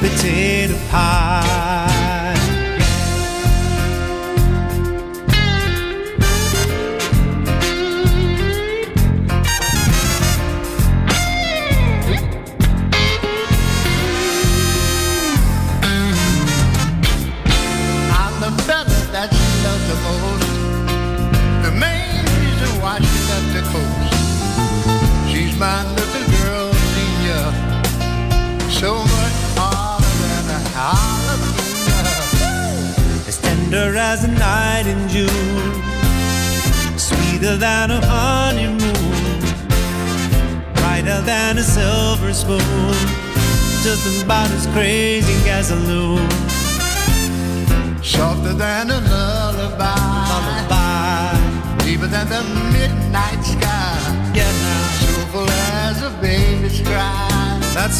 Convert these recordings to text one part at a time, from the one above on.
potato pie.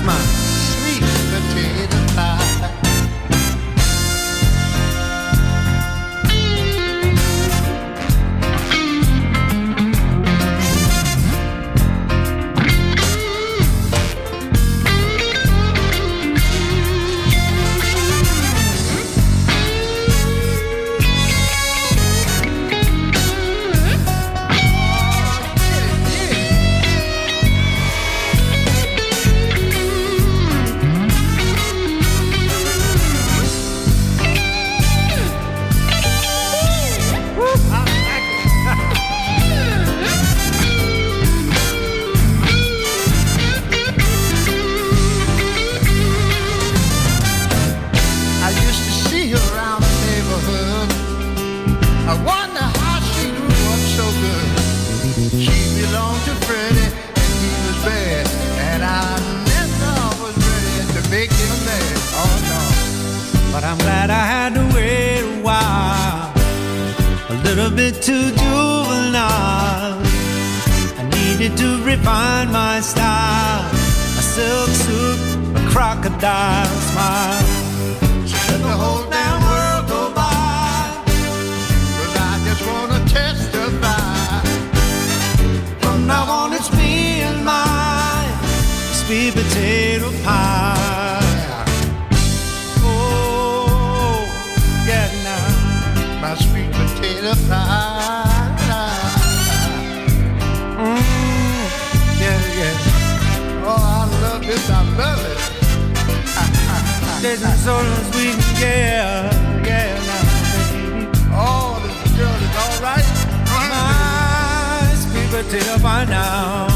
misma. to refine my style. A silk suit, a crocodile smile. Let the whole damn world go I just wanna testify. From now on, it's me and my sweet potato pie. Oh, yeah, now my sweet potato pie. days and so long we yeah, yeah, now, baby. Oh, this girl is alright. My sweet potato by now.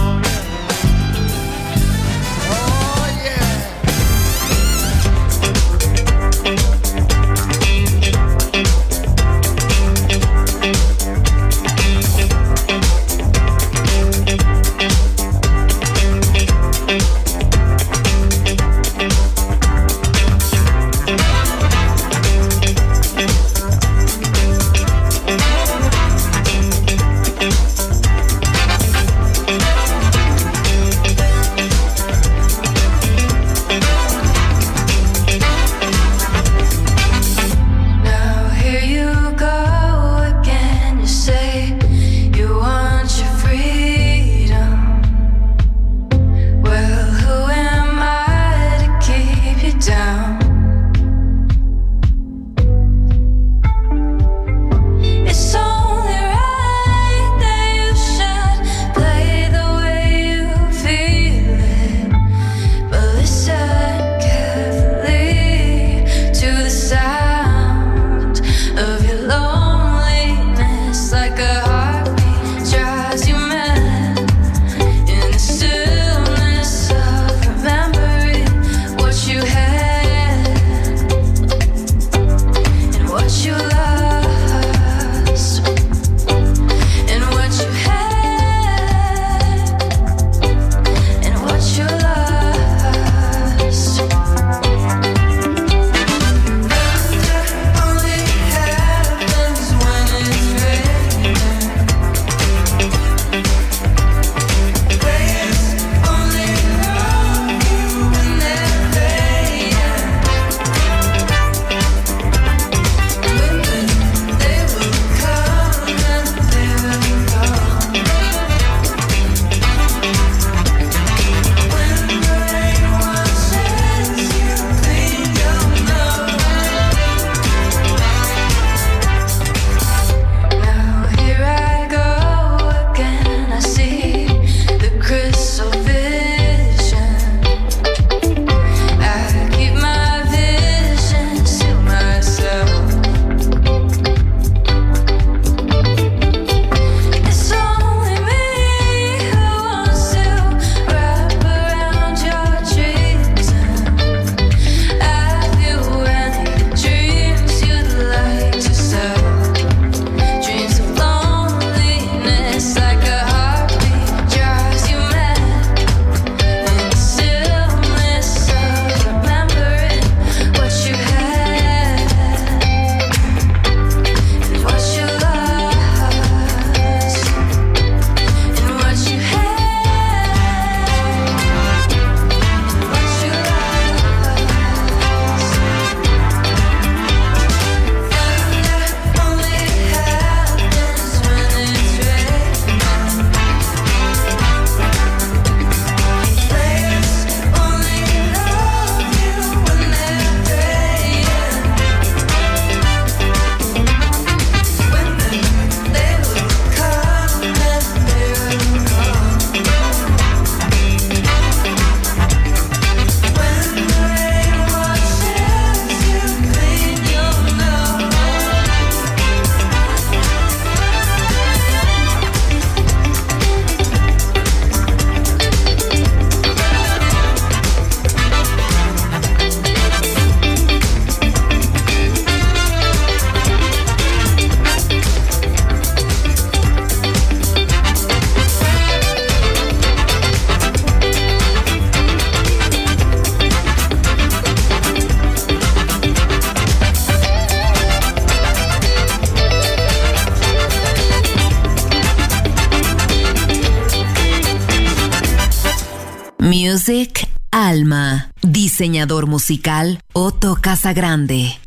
Music, Alma. Diseñador musical, Otto Casagrande.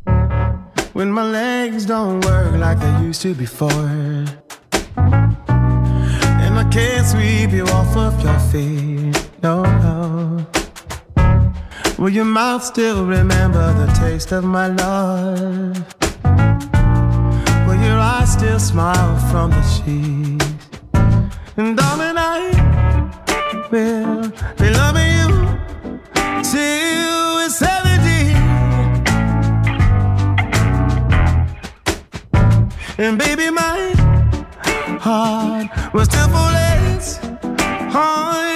When my legs don't work like they used to before. And I can't sweep you off of your feet. No, no. Will your mouth still remember the taste of my love? Will your eyes still smile from the sheets? And feel. They loving you till it's 70. And baby, my heart was still full of heart.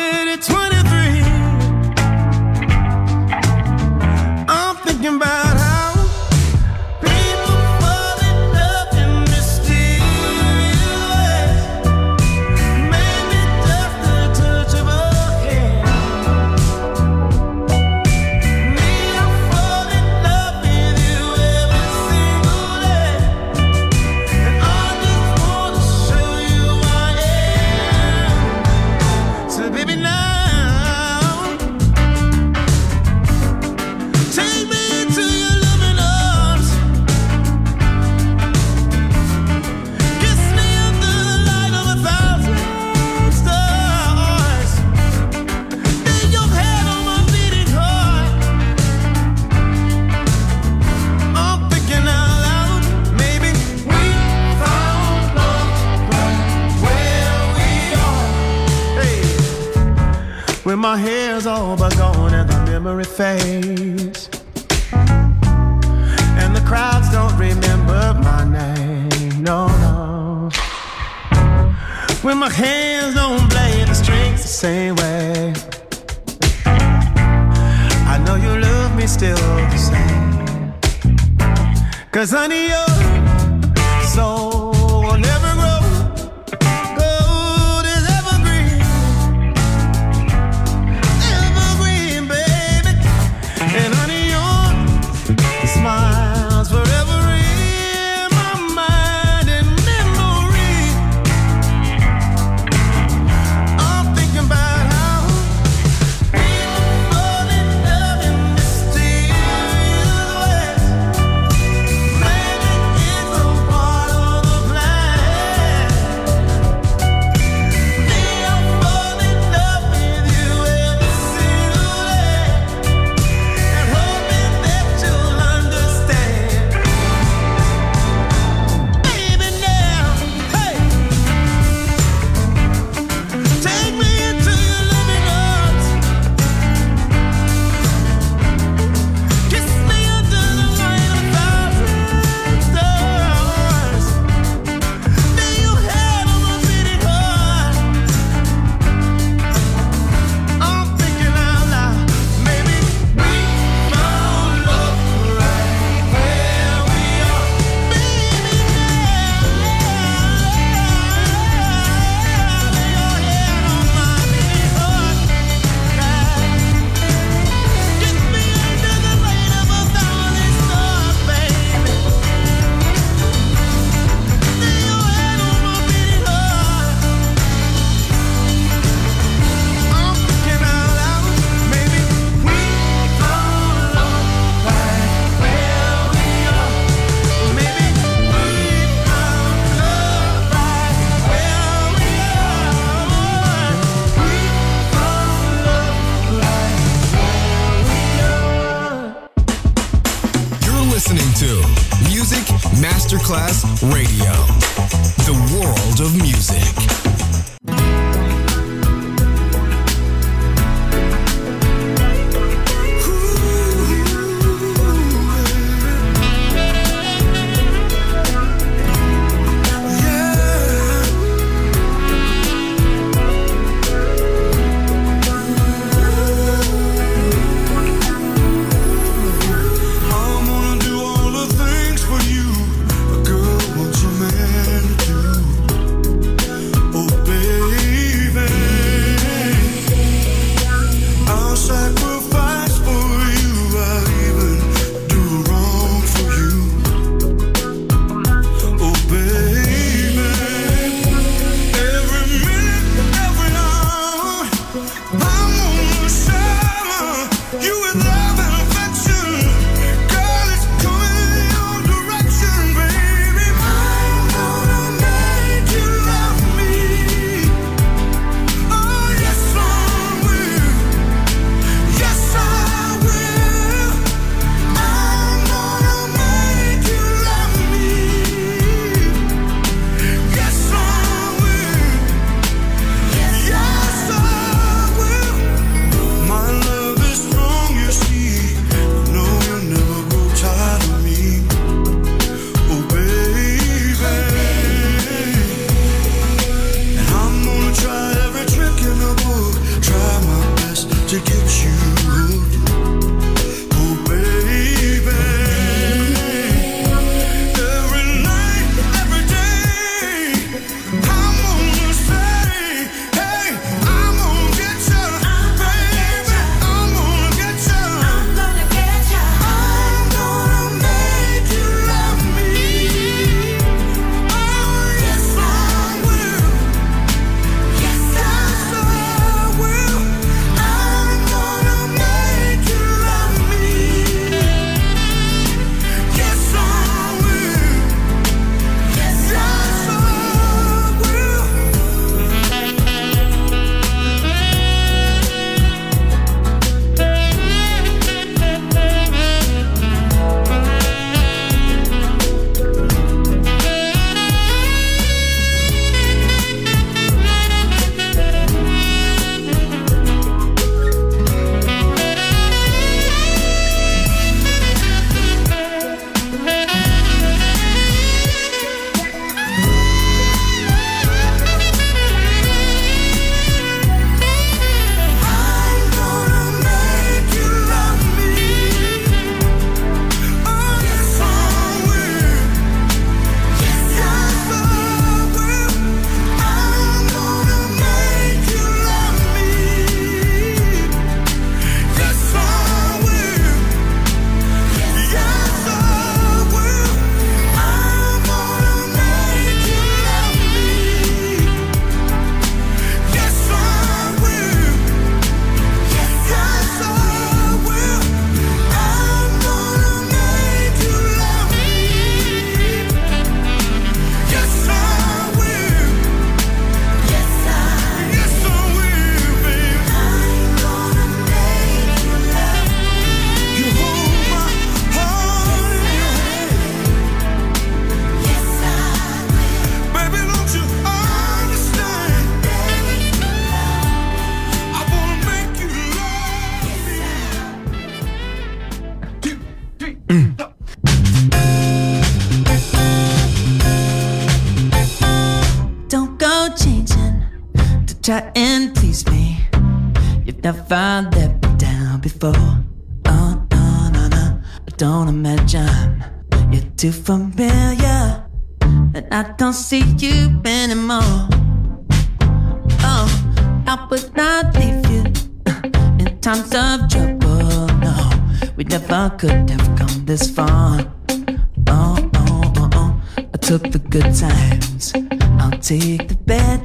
Cause honey, you Class Radio.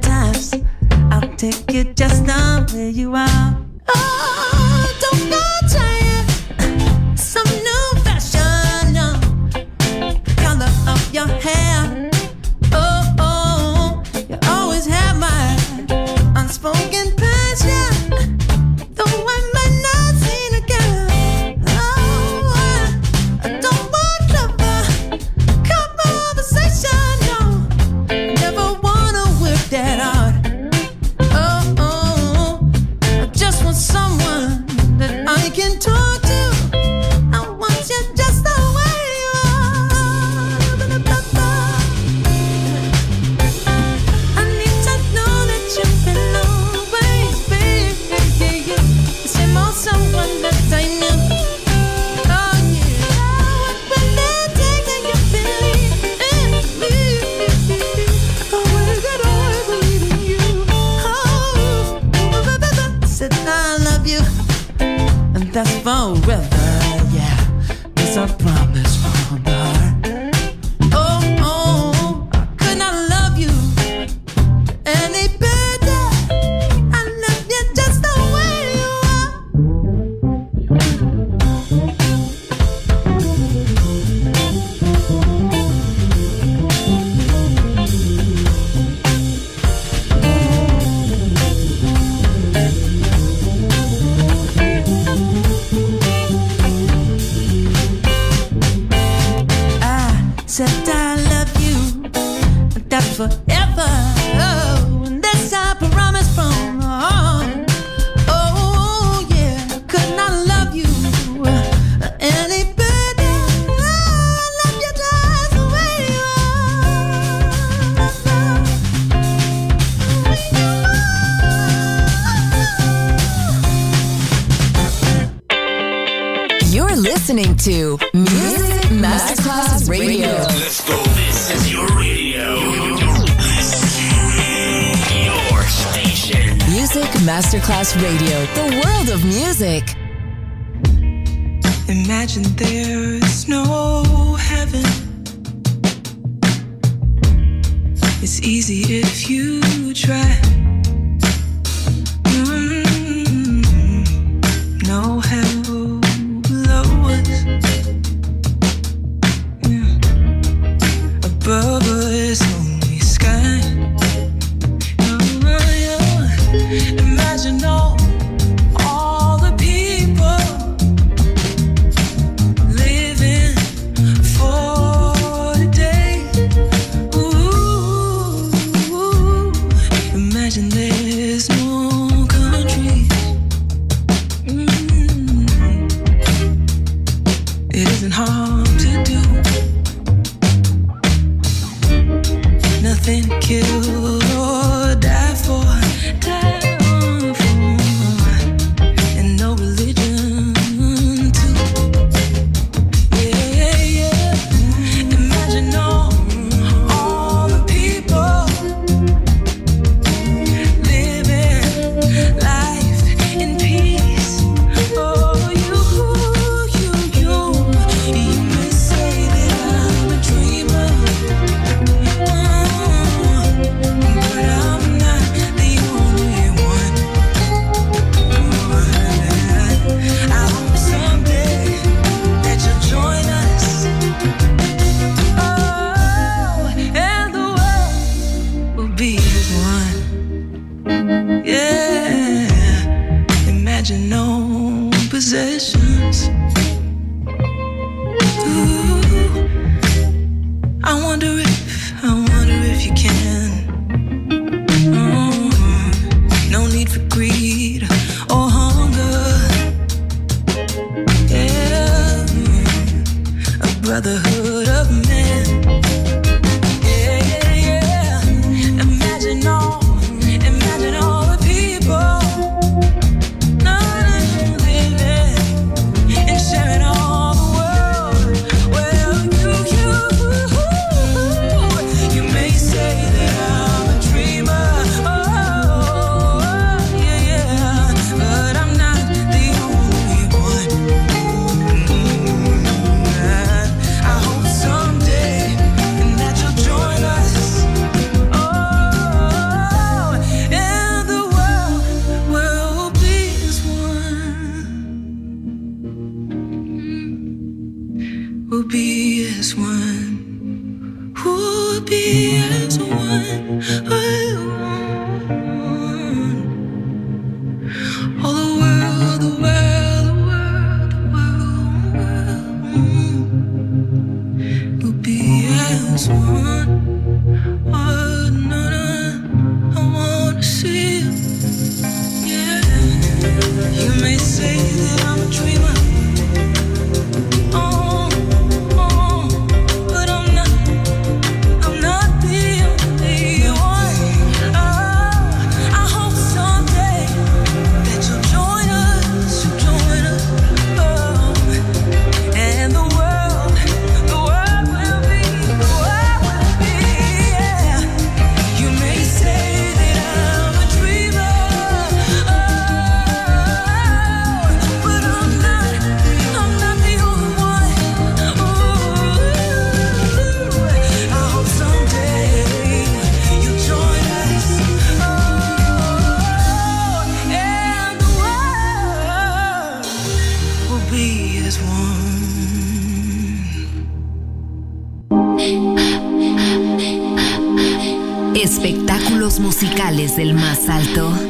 times. I'll take you just the way you are. Oh. just forever. to Music Masterclass Radio. Let's go. This is your radio. Your station. Music Masterclass Radio. The world of music. Imagine there's no heaven. It's easy if you try.